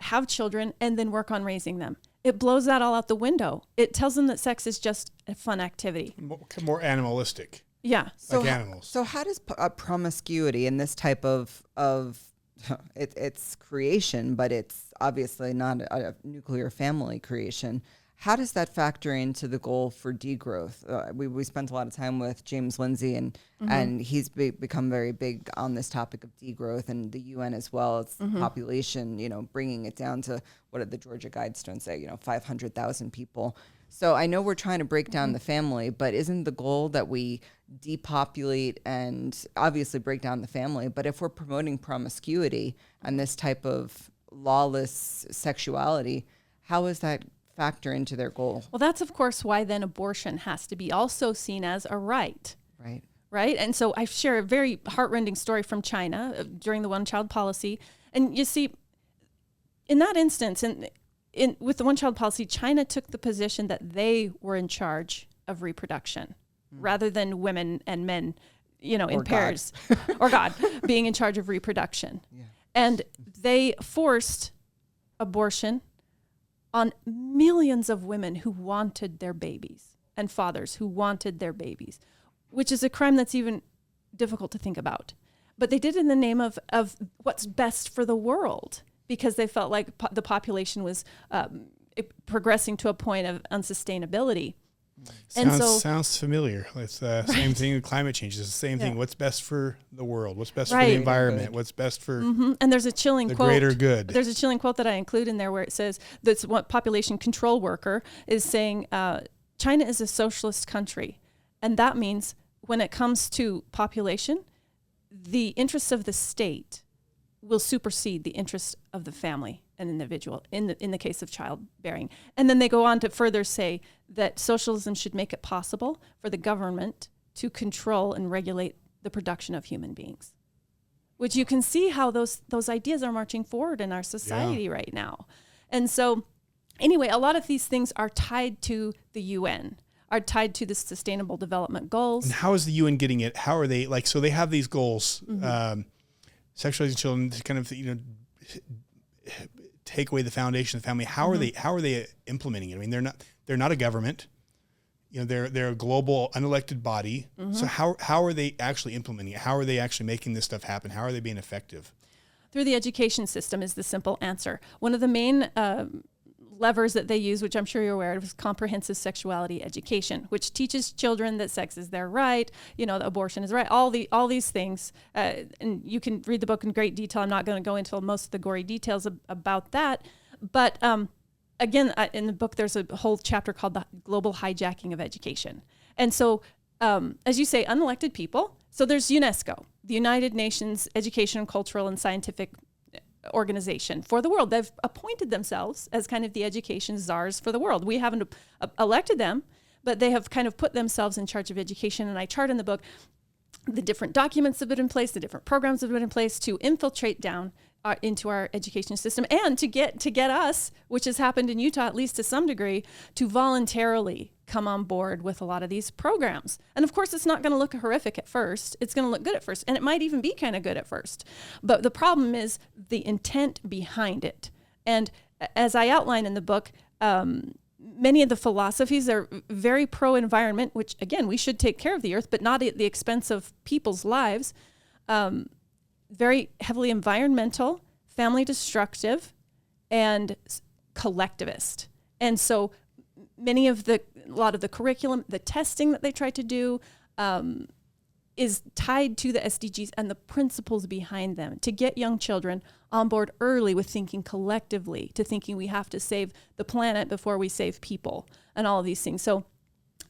[SPEAKER 2] have children, and then work on raising them. It blows that all out the window. It tells them that sex is just a fun activity.
[SPEAKER 1] More animalistic.
[SPEAKER 2] Yeah.
[SPEAKER 3] So,
[SPEAKER 1] like animals.
[SPEAKER 3] so how does p- uh, promiscuity in this type of of it, it's creation, but it's obviously not a, a nuclear family creation. How does that factor into the goal for degrowth? Uh, we, we spent a lot of time with James Lindsay, and
[SPEAKER 2] Mm-hmm.
[SPEAKER 3] and he's be, become very big on this topic of degrowth, and the UN as well. It's
[SPEAKER 2] Mm-hmm.
[SPEAKER 3] population, you know, bringing it down to what did the Georgia Guidestones say? You know, five hundred thousand people. So I know we're trying to break
[SPEAKER 2] Mm-hmm.
[SPEAKER 3] down the family, but isn't the goal that we depopulate and obviously break down the family? But if we're promoting promiscuity and this type of lawless sexuality, how is that factor into their goal?
[SPEAKER 2] Well, that's of course why then abortion has to be also seen as a right.
[SPEAKER 3] Right.
[SPEAKER 2] right? And so I share a very heartrending story from China uh, during the one child policy. And you see, in that instance, in, in, with the one child policy, China took the position that they were in charge of reproduction hmm. rather than women and men, you know, in
[SPEAKER 3] God.
[SPEAKER 2] pairs or God being in charge of reproduction. And they forced abortion on millions of women who wanted their babies and fathers who wanted their babies, which is a crime that's even difficult to think about. But they did it in the name of, of what's best for the world because they felt like po- the population was um, it- progressing to a point of unsustainability. And
[SPEAKER 1] Sounds,
[SPEAKER 2] so-
[SPEAKER 1] sounds familiar. It's the same thing with climate change. It's the same thing.
[SPEAKER 2] Yeah.
[SPEAKER 1] What's best for the world? What's best for the environment? What's best for
[SPEAKER 2] hmm And there's a chilling
[SPEAKER 1] the
[SPEAKER 2] quote.
[SPEAKER 1] greater good?
[SPEAKER 2] There's a chilling quote that I include in there where it says that's what population control worker is saying uh, China is a socialist country. And that means when it comes to population, the interests of the state will supersede the interests of the family and individual in the, in the case of childbearing. And then they go on to further say that socialism should make it possible for the government to control and regulate the production of human beings which you can see how those those ideas are marching forward in our society right now. And so anyway, a lot of these things are tied to the UN, are tied to the sustainable development goals.
[SPEAKER 1] And how is the UN getting it? How are they like? So they have these goals,
[SPEAKER 2] Mm-hmm.
[SPEAKER 1] um, sexualizing children, to kind of you know take away the foundation of the family. How are
[SPEAKER 2] Mm-hmm.
[SPEAKER 1] they? How are they implementing it? I mean, they're not they're not a government. You know, they're they're a global unelected body.
[SPEAKER 2] Mm-hmm.
[SPEAKER 1] So how how are they actually implementing it? How are they actually making this stuff happen? How are they being effective?
[SPEAKER 2] Through the education system is the simple answer. One of the main um, levers that they use, which I'm sure you're aware of, is comprehensive sexuality education, which teaches children that sex is their right, you know, abortion is right, all the all these things. Uh, and you can read the book in great detail. I'm not going to go into most of the gory details ab- about that, but um, again, uh, in the book, there's a whole chapter called the global hijacking of education, and so. Um, as you say, unelected people. So there's UNESCO, the United Nations Educational, Cultural, and Scientific organization for the world. They've appointed themselves as kind of the education czars for the world. We haven't elected them, but they have kind of put themselves in charge of education. And I chart in the book the different documents that have been in place, the different programs that have been in place to infiltrate down uh, into our education system and to get to get us, which has happened in Utah at least to some degree, to voluntarily come on board with a lot of these programs. And of course, it's not going to look horrific at first. It's going to look good at first, and it might even be kind of good at first. But the problem is the intent behind it. And as I outline in the book, um, many of the philosophies are very pro environment, which again, we should take care of the earth, but not at the expense of people's lives. Um, very heavily environmental, family destructive, and collectivist. And so many of the, a lot of the curriculum, the testing that they try to do, um, is tied to the SDGs and the principles behind them to get young children on board early with thinking collectively, to thinking we have to save the planet before we save people, and all of these things. So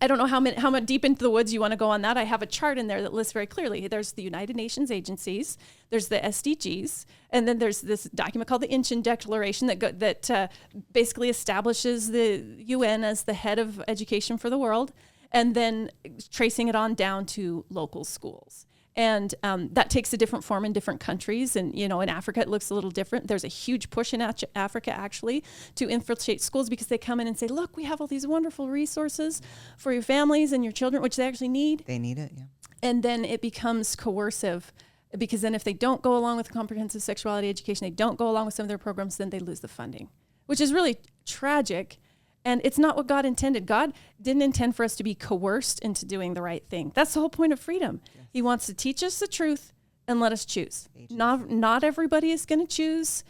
[SPEAKER 2] I don't know how many, how much deep into the woods you want to go on that. I have a chart in there that lists very clearly. There's the United Nations agencies, there's the SDGs, and then there's this document called the Incheon Declaration that go, that uh, basically establishes the UN as the head of education for the world, and then tracing it on down to local schools and um, that takes a different form in different countries. And you know in africa it looks a little different. There's a huge push in africa actually to infiltrate schools because they come in and say look we have all these wonderful resources for your families and your children which they actually need.
[SPEAKER 3] They need it yeah.
[SPEAKER 2] And then it becomes coercive because then if they don't go along with comprehensive sexuality education they don't go along with some of their programs then they lose the funding which is really tragic and it's not what God intended. God didn't intend for us to be coerced into doing the right thing. That's the whole point of freedom. Yes. He wants to teach us the truth and let us choose. Not not everybody is going to choose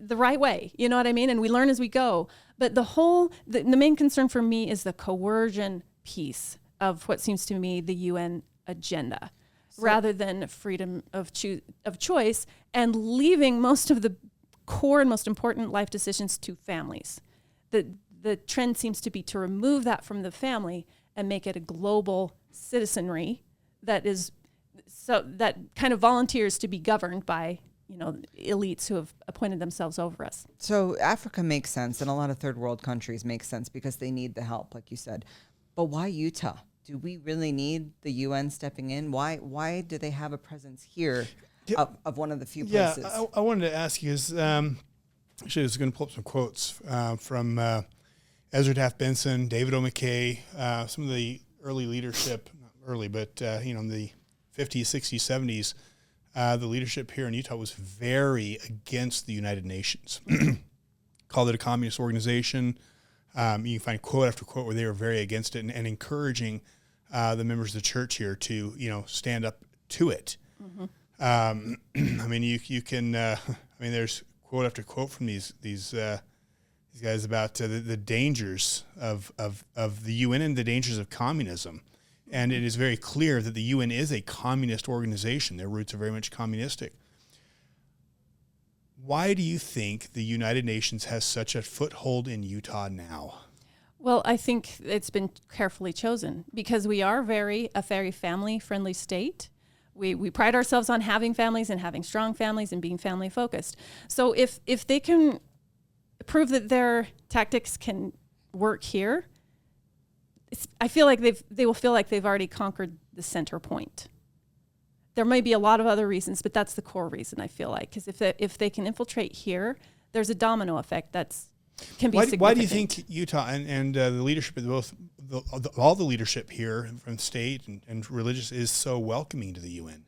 [SPEAKER 2] the right way. You know what I mean? And we learn as we go. But the whole the, the main concern for me is the coercion piece of what seems to me the UN agenda. So, rather than freedom of choose of choice and leaving most of the core and most important life decisions to families the the trend seems to be to remove that from the family and make it a global citizenry that is so that kind of volunteers to be governed by you know elites who have appointed themselves over us.
[SPEAKER 3] So Africa makes sense, and a lot of third world countries make sense because they need the help, like you said. But why Utah? Do we really need the UN stepping in? Why why do they have a presence here of, of, one of the few places?
[SPEAKER 1] Yeah, I, I wanted to ask you is um, actually, I was going to pull up some quotes uh, from uh, Ezra Taft Benson, David O. McKay, uh, some of the early leadership, not early, but uh, you know, in the 50s, 60s, 70s, the leadership here in Utah was very against the United Nations. Called it a communist organization. Um, you can find quote after quote where they were very against it and, and encouraging uh, the members of the church here to, you know, stand up to it. Mm-hmm. Um, I mean, you you can. Uh, I mean, there's quote after quote from these these uh, these guys about uh, the, the, dangers of, of of the UN and the dangers of communism. And it is very clear that the UN is a communist organization. Their roots are very much communistic. Why do you think the United Nations has such a foothold in Utah now?
[SPEAKER 2] Well, I think it's been carefully chosen because we are very a very family friendly state we, we pride ourselves on having families and having strong families and being family focused. So if if they can prove that their tactics can work here, I feel like they've they will feel like they've already conquered the center point. There may be a lot of other reasons, but that's the core reason I feel like because if they, if they can infiltrate here, there's a domino effect that's can be
[SPEAKER 1] why, why do you think Utah and, and uh, the leadership of both the, all the leadership here from state and, and, religious is so welcoming to the UN?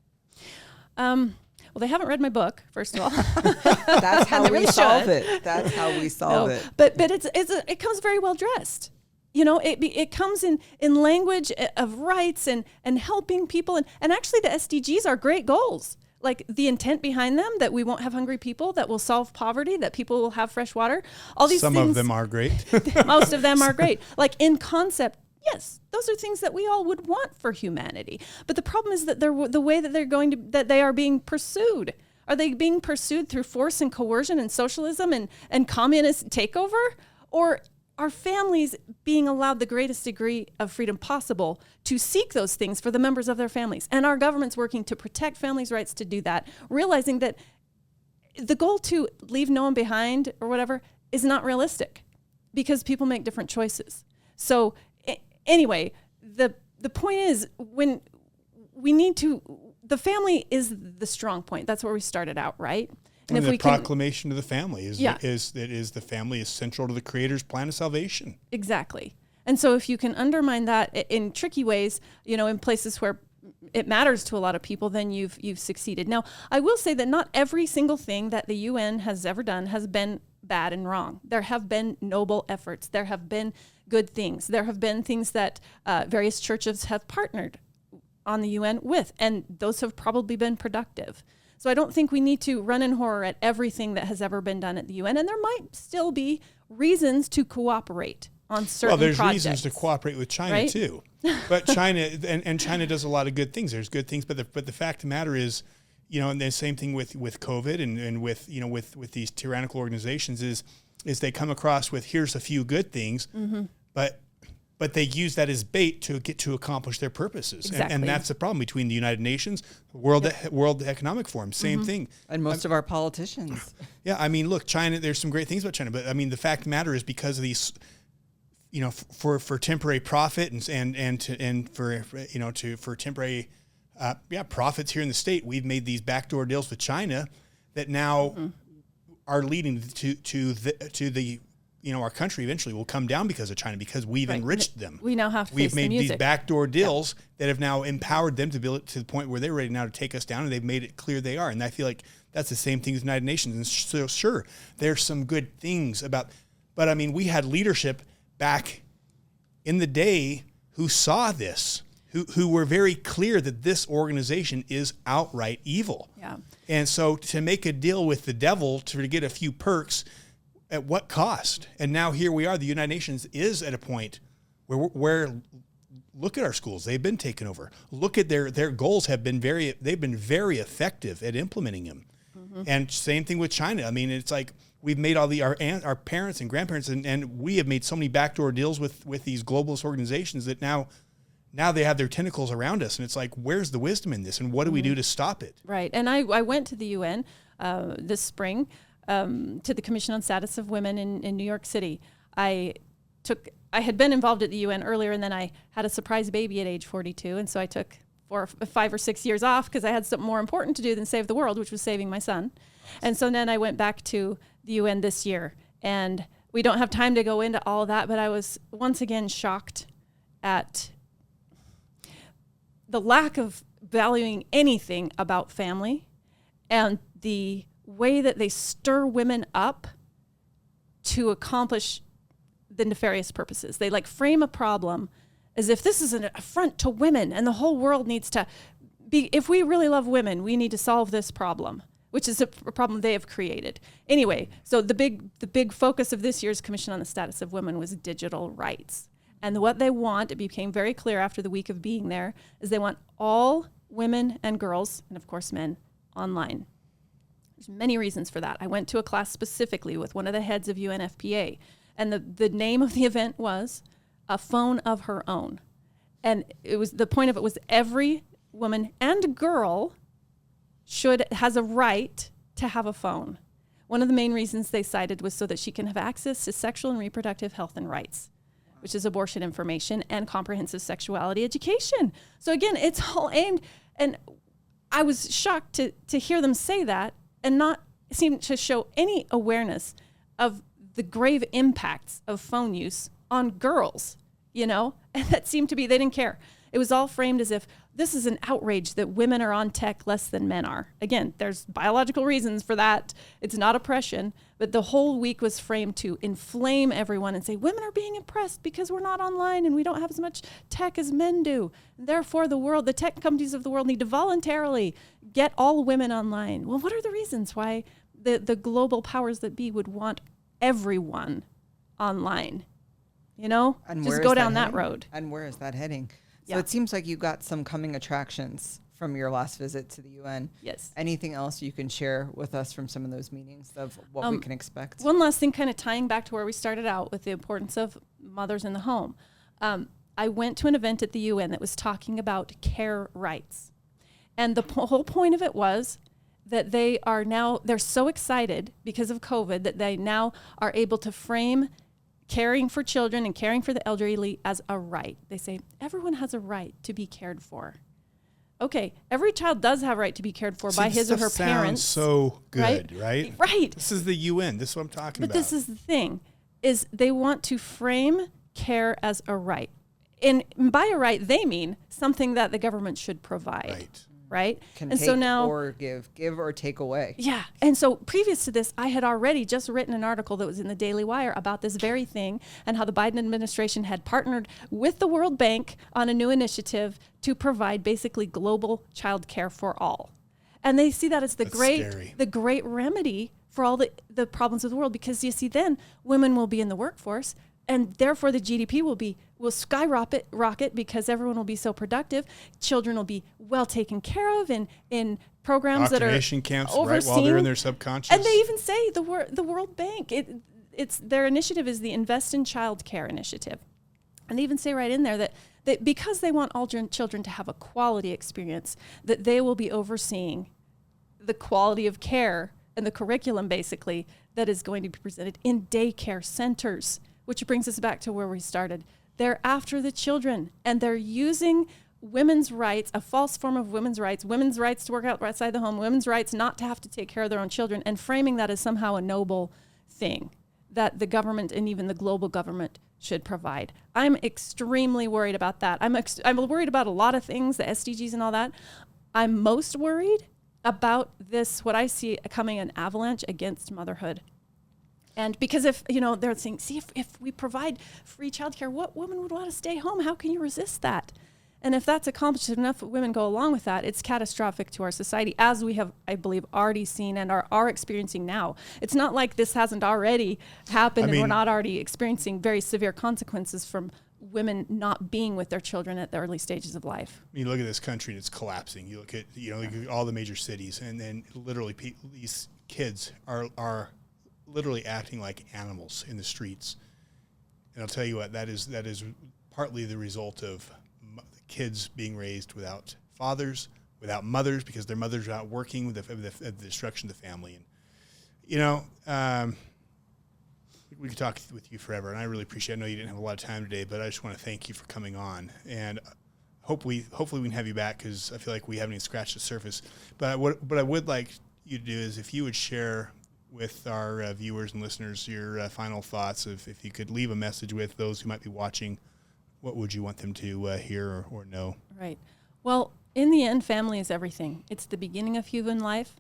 [SPEAKER 2] Um, well, they haven't read my book, first of all.
[SPEAKER 3] That's how we really solve should. it. That's how we solve no, it.
[SPEAKER 2] But but it's it's a, it comes very well dressed. You know, it it comes in in language of rights and and helping people and and actually the SDGs are great goals like the intent behind them that we won't have hungry people that will solve poverty that people will have fresh water. All these
[SPEAKER 1] some
[SPEAKER 2] things,
[SPEAKER 1] of them are great.
[SPEAKER 2] Most of them are great. Like in concept yes those are things that we all would want for humanity. But the problem is that they're the way that they're going to that they are being pursued. Are they being pursued through force and coercion and socialism and and communist takeover? Or are families being allowed the greatest degree of freedom possible to seek those things for the members of their families? And our government's working to protect families' rights to do that, realizing that the goal to leave no one behind or whatever is not realistic because people make different choices. So anyway, the the point is when we need to the family is the strong point. That's where we started out, right?
[SPEAKER 1] And, the proclamation of the family is
[SPEAKER 2] Yeah.
[SPEAKER 1] is that is the family is central to the Creator's plan of salvation.
[SPEAKER 2] Exactly. And so if you can undermine that in tricky ways, you know, in places where it matters to a lot of people, then you've you've succeeded. Now, I will say that not every single thing that the UN has ever done has been bad and wrong. There have been noble efforts. There have been good things. There have been things that uh, various churches have partnered on the UN with, and those have probably been productive. So I don't think we need to run in horror at everything that has ever been done at the UN, and there might still be reasons to cooperate on certain
[SPEAKER 1] Well, there's
[SPEAKER 2] projects.
[SPEAKER 1] reasons to cooperate with China
[SPEAKER 2] right?
[SPEAKER 1] too, but China and, and China does a lot of good things. There's good things, but the but the fact of the matter is, you know, and the same thing with with COVID and, and with you know with with these tyrannical organizations is is they come across with here's a few good things,
[SPEAKER 2] Mm-hmm.
[SPEAKER 1] but but they use that as bait to get to accomplish their purposes, and,
[SPEAKER 2] Exactly.
[SPEAKER 1] and that's the problem between the United Nations, World World Economic Forum,
[SPEAKER 2] Mm-hmm.
[SPEAKER 1] same thing.
[SPEAKER 3] And most of our politicians.
[SPEAKER 1] Yeah, I mean, look, China. There's some great things about China, but I mean, the fact of the matter is because of these, you know, f- for for temporary profit and and and to, and for you know to for temporary, uh, yeah, profits here in the state, we've made these backdoor deals with China that now are leading to to the to the you know our country eventually will come down because of China because we've
[SPEAKER 2] Right.
[SPEAKER 1] enriched them.
[SPEAKER 2] We now have to
[SPEAKER 1] We've
[SPEAKER 2] face the
[SPEAKER 1] made these backdoor deals that have now empowered them to build it to the point where they're ready now to take us down, and they've made it clear they are. And I feel like that's the same thing with the United Nations. And so, sure, there's some good things about, but I mean, we had leadership back in the day who saw this, who who were very clear that this organization is outright evil.
[SPEAKER 2] Yeah.
[SPEAKER 1] And so to make a deal with the devil to get a few perks, at what cost? And now here we are. The United Nations is at a point where where look at our schools; they've been taken over. Look at their their goals have been very they've been very effective at implementing them. And same thing with China. I mean, it's like we've made all the our aunt, our parents and grandparents, and, and we have made so many backdoor deals with with these globalist organizations that now. Now they have their tentacles around us, and it's like, where's the wisdom in this, and what do we do to stop it?
[SPEAKER 2] Right. And I, I went to the UN uh, this spring um, to the Commission on Status of Women in, in New York City. I took I had been involved at the UN earlier, and then I had a surprise baby at age 42, and so I took four, five or six years off because I had something more important to do than save the world, which was saving my son. And so then I went back to the UN this year, and we don't have time to go into all that, but I was once again shocked at the lack of valuing anything about family and the way that they stir women up to accomplish the nefarious purposes. They like frame a problem as if this is an affront to women and the whole world needs to be if we really love women, we need to solve this problem, which is a, problem they have created. Anyway, so the big the big focus of this year's Commission on the Status of Women was digital rights. And what they want, it became very clear after the week of being there, is they want all women and girls, and of course men, online. There's many reasons for that. I went to a class specifically with one of the heads of UNFPA, and the, the name of the event was A Phone of Her Own. And it was the point of it was every woman and girl should has a right to have a phone. One of the main reasons they cited was so that she can have access to sexual and reproductive health and rights, which is abortion information and comprehensive sexuality education. So again, it's all aimed and I was shocked to to hear them say that and not seem to show any awareness of the grave impacts of phone use on girls, you know? And that seemed to be they didn't care. It was all framed as if this is an outrage that women are on tech less than men are. Again, there's biological reasons for that. It's not oppression, but the whole week was framed to inflame everyone and say women are being oppressed because we're not online and we don't have as much tech as men do. Therefore, the world, the tech companies of the world need to voluntarily get all women online. Well, what are the reasons why the, the global powers that be would want everyone online? You know,
[SPEAKER 3] And
[SPEAKER 2] just go down that road.
[SPEAKER 3] And where is that heading? So
[SPEAKER 2] Yeah.
[SPEAKER 3] it seems like you got some coming attractions from your last visit to the UN.
[SPEAKER 2] Yes.
[SPEAKER 3] Anything else you can share with us from some of those meetings of what we
[SPEAKER 2] Um,
[SPEAKER 3] can expect?
[SPEAKER 2] One last thing, kind of tying back to where we started out with the importance of mothers in the home. Um, I went to an event at the UN that was talking about care rights. And the po- whole point of it was that they are now they're so excited because of COVID that they now are able to frame caring for children and caring for the elderly as a right. They say everyone has a right to be cared for. Okay, every child does have a right to be cared for
[SPEAKER 1] See,
[SPEAKER 2] by his or her parents.
[SPEAKER 1] so good,
[SPEAKER 2] right?
[SPEAKER 1] right?
[SPEAKER 2] Right.
[SPEAKER 1] This is the UN. This is what I'm talking
[SPEAKER 2] But
[SPEAKER 1] about.
[SPEAKER 2] But this is the thing is they want to frame care as a right. And by a right they mean something that the government should provide.
[SPEAKER 1] right.
[SPEAKER 2] Right?
[SPEAKER 3] Can
[SPEAKER 2] and
[SPEAKER 3] take
[SPEAKER 2] so now
[SPEAKER 3] or give, give or take away.
[SPEAKER 2] yeah. And so previous to this, I had already just written an article that was in the Daily Wire about this very thing and how the Biden administration had partnered with the World Bank on a new initiative to provide basically global child care for all. And they see that as the
[SPEAKER 1] That's
[SPEAKER 2] great
[SPEAKER 1] scary.
[SPEAKER 2] the great remedy for all the, the problems of the world because you see then women will be in the workforce and therefore the GDP will be will skyrocket rocket because everyone will be so productive. Children will be well taken care of in in programs that are
[SPEAKER 1] camps, right? While they're in their subconscious.
[SPEAKER 2] And they even say the wor- the World Bank it it's their initiative is the Invest in Child Care initiative. And they even say right in there that, that because they want all children to have a quality experience, that they will be overseeing the quality of care and the curriculum basically that is going to be presented in daycare centers, which brings us back to where we started. They're after the children and they're using women's rights, a false form of women's rights, women's rights to work outside the home, women's rights not to have to take care of their own children, and framing that as somehow a noble thing that the government and even the global government should provide. I'm extremely worried about that. I'm ex- I'm worried about a lot of things, the SDGs and all that. I'm most worried about this what I see coming an avalanche against motherhood. And because if you know they're saying, see if, if we provide free childcare, what woman would want to stay home? How can you resist that? And if that's accomplished, enough women go along with that, it's catastrophic to our society, as we have, I believe, already seen and are, are experiencing now. It's not like this hasn't already happened
[SPEAKER 1] I
[SPEAKER 2] and we're not already experiencing very severe consequences from women not being with their children at the early stages of life.
[SPEAKER 1] you look at this country and it's collapsing. You look at you know all the major cities, and then literally pe- these kids are are literally acting like animals in the streets. And I'll tell you what that is that is partly the result of kids being raised without fathers, without mothers, because their mothers are out working with the, the, the destruction of the family. And you know. Um, we could talk with you forever, and I really appreciate. It. I know you didn't have a lot of time today, but I just want to thank you for coming on, and hope we hopefully we can have you back because I feel like we haven't even scratched the surface. But what what I would like you to do is if you would share with our uh, viewers and listeners your uh, final thoughts of if you could leave a message with those who might be watching, what would you want them to uh, hear or, or know?
[SPEAKER 2] Right. Well, in the end, family is everything. It's the beginning of human life.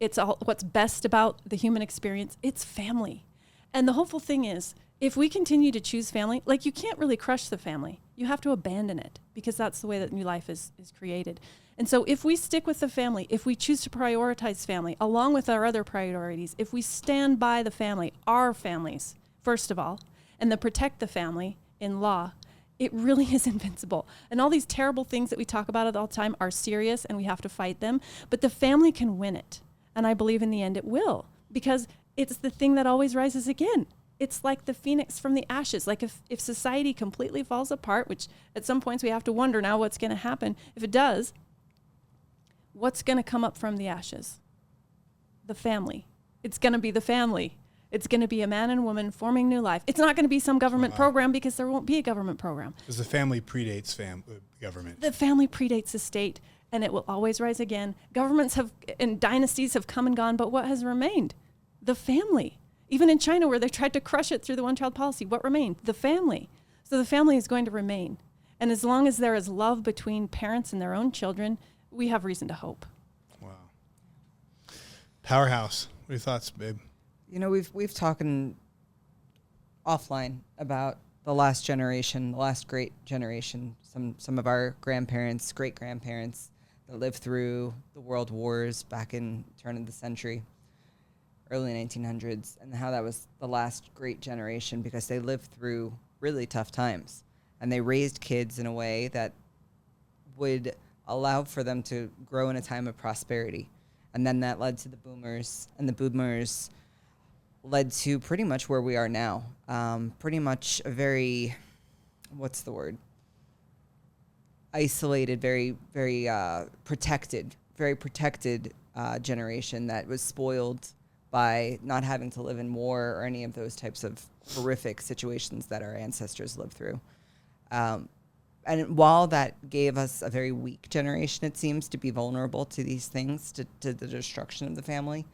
[SPEAKER 2] It's all what's best about the human experience. It's family. And the hopeful thing is, if we continue to choose family, like you can't really crush the family. You have to abandon it because that's the way that new life is, is created. And so if we stick with the family, if we choose to prioritize family along with our other priorities, if we stand by the family, our families, first of all, and then protect the family in law, it really is invincible. And all these terrible things that we talk about all the time are serious and we have to fight them. But the family can win it. And I believe in the end it will because it's the thing that always rises again. It's like the phoenix from the ashes. Like if, if society completely falls apart, which at some points we have to wonder now what's going to happen. If it does, what's going to come up from the ashes? The family. It's going to be the family. It's going to be a man and woman forming new life. It's not going to be some government program because there won't be a government program.
[SPEAKER 1] Because the family predates fam- uh, government.
[SPEAKER 2] The family predates the state and it will always rise again. Governments have and dynasties have come and gone, but what has remained? The family. Even in China, where they tried to crush it through the one child policy, what remained? The family. So the family is going to remain. And as long as there is love between parents and their own children, we have reason to hope.
[SPEAKER 1] Wow. Powerhouse. What are your thoughts, babe?
[SPEAKER 3] You know, we've we've talking offline about the last generation, the last great generation. Some some of our grandparents, great grandparents that lived through the world wars back in turn of the century, early 1900s, and how that was the last great generation because they lived through really tough times, and they raised kids in a way that would allow for them to grow in a time of prosperity. And then that led to the boomers, and the boomers led to pretty much where we are now. Um, pretty much a very, what's the word? Isolated, very, very uh, protected, very protected uh, generation that was spoiled by not having to live in war or any of those types of horrific situations that our ancestors lived through. Um, and while that gave us a very weak generation, it seems to be vulnerable to these things, to, to the destruction of the family.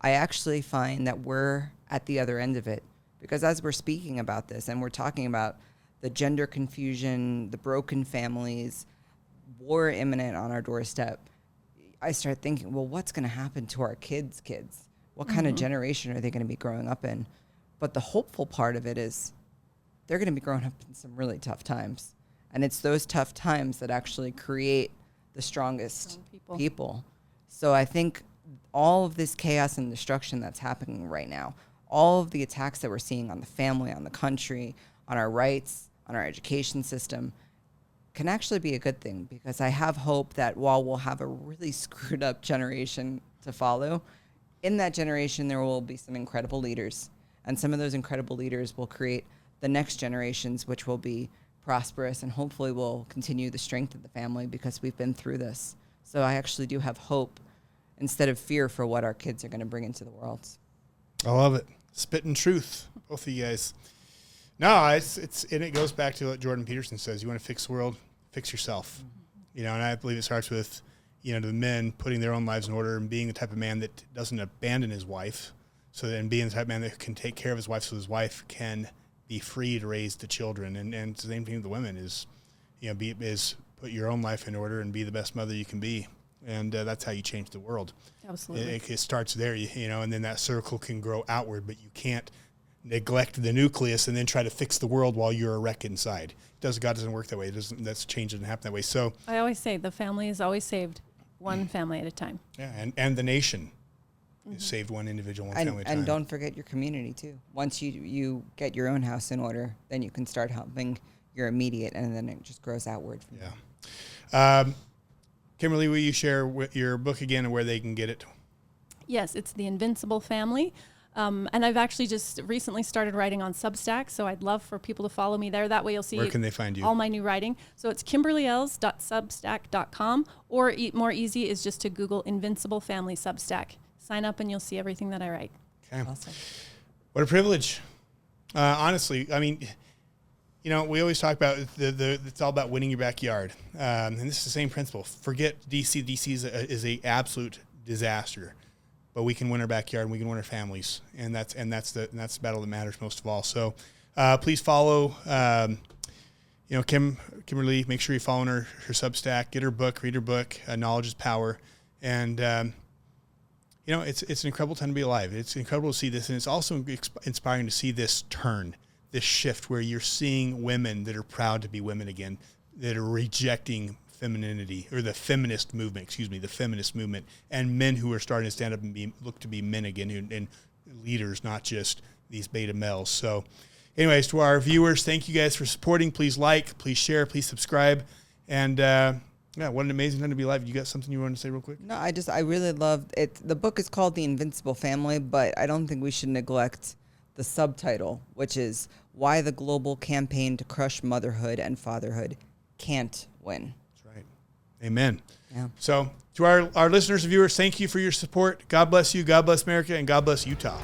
[SPEAKER 3] I actually find that we're at the other end of it because as we're speaking about this and we're talking about the gender confusion, the broken families, war imminent on our doorstep, I start thinking, well, what's going to happen to our kids' kids? What kind of mm-hmm. generation are they going to be growing up in? But the hopeful part of it is they're going to be growing up in some really tough times. And it's those tough times that actually create the strongest
[SPEAKER 2] Strong people.
[SPEAKER 3] people. So I think all of this chaos and destruction that's happening right now, all of the attacks that we're seeing on the family, on the country, on our rights, on our education system, can actually be a good thing because I have hope that while we'll have a really screwed up generation to follow, in that generation there will be some incredible leaders. And some of those incredible leaders will create the next generations, which will be prosperous and hopefully will continue the strength of the family because we've been through this. So I actually do have hope instead of fear for what our kids are going to bring into the world.
[SPEAKER 1] I love it. Spitting truth, both of you guys. No, it's it's and it goes back to what Jordan Peterson says. You want to fix the world, fix yourself. You know, and I believe it starts with, you know, the men putting their own lives in order and being the type of man that doesn't abandon his wife. So then being the type of man that can take care of his wife so his wife can be free to raise the children. And and the same thing with the women is, you know, be is put your own life in order and be the best mother you can be. And uh, that's how you change the world.
[SPEAKER 2] Absolutely.
[SPEAKER 1] It, it starts there, you, you know, and then that circle can grow outward, but you can't neglect the nucleus and then try to fix the world while you're a wreck inside. Does God doesn't work that way? It doesn't. That's change doesn't happen that way. So
[SPEAKER 2] I always say the family is always saved one family at a time.
[SPEAKER 1] yeah, and and the nation is saved one individual, one
[SPEAKER 3] And,
[SPEAKER 1] family at a
[SPEAKER 3] and
[SPEAKER 1] time.
[SPEAKER 3] don't forget your community too. Once you you get your own house in order, then you can start helping your immediate, and then it just grows outward. From
[SPEAKER 1] Yeah. Um, Kimberly, will you share wh- your book again and where they can get it?
[SPEAKER 2] Yes, it's the Invincible Family. Um, and I've actually just recently started writing on Substack, so I'd love for people to follow me there. That way you'll see
[SPEAKER 1] Where can they find you?
[SPEAKER 2] all my new writing. So it's kimberlyells.substack.com, or e- more easy is just to Google Invincible Family Substack. Sign up and you'll see everything that I write.
[SPEAKER 1] Okay.
[SPEAKER 3] Awesome.
[SPEAKER 1] What a privilege. Uh, honestly, I mean, you know, we always talk about the, the it's all about winning your backyard, um, and this is the same principle. Forget DC. DC is a, is a absolute disaster, but we can win our backyard and we can win our families, and that's and that's the and that's the battle that matters most of all. So, uh, please follow. Um, you know, Kim Kimberly. Make sure you're following her her Substack. Get her book. Read her book. Uh, Knowledge is power, and um, you know, it's it's an incredible time to be alive. It's incredible to see this, and it's also inspiring to see this turn, this shift where you're seeing women that are proud to be women again, that are rejecting femininity or the feminist movement. Excuse me, the feminist movement, and men who are starting to stand up and be look to be men again, and, and leaders, not just these beta males. So, anyways, to our viewers, thank you guys for supporting. Please like, please share, please subscribe, and. Uh, yeah, what an amazing time to be alive. You got something you want to say real quick?
[SPEAKER 3] No, I just I really love it. The book is called The Invincible Family, but I don't think we should neglect the subtitle, which is Why the Global Campaign to Crush Motherhood and Fatherhood Can't Win.
[SPEAKER 1] Amen.
[SPEAKER 3] Yeah.
[SPEAKER 1] So, to our, our listeners and viewers, thank you for your support. God bless you. God bless America. And God bless Utah.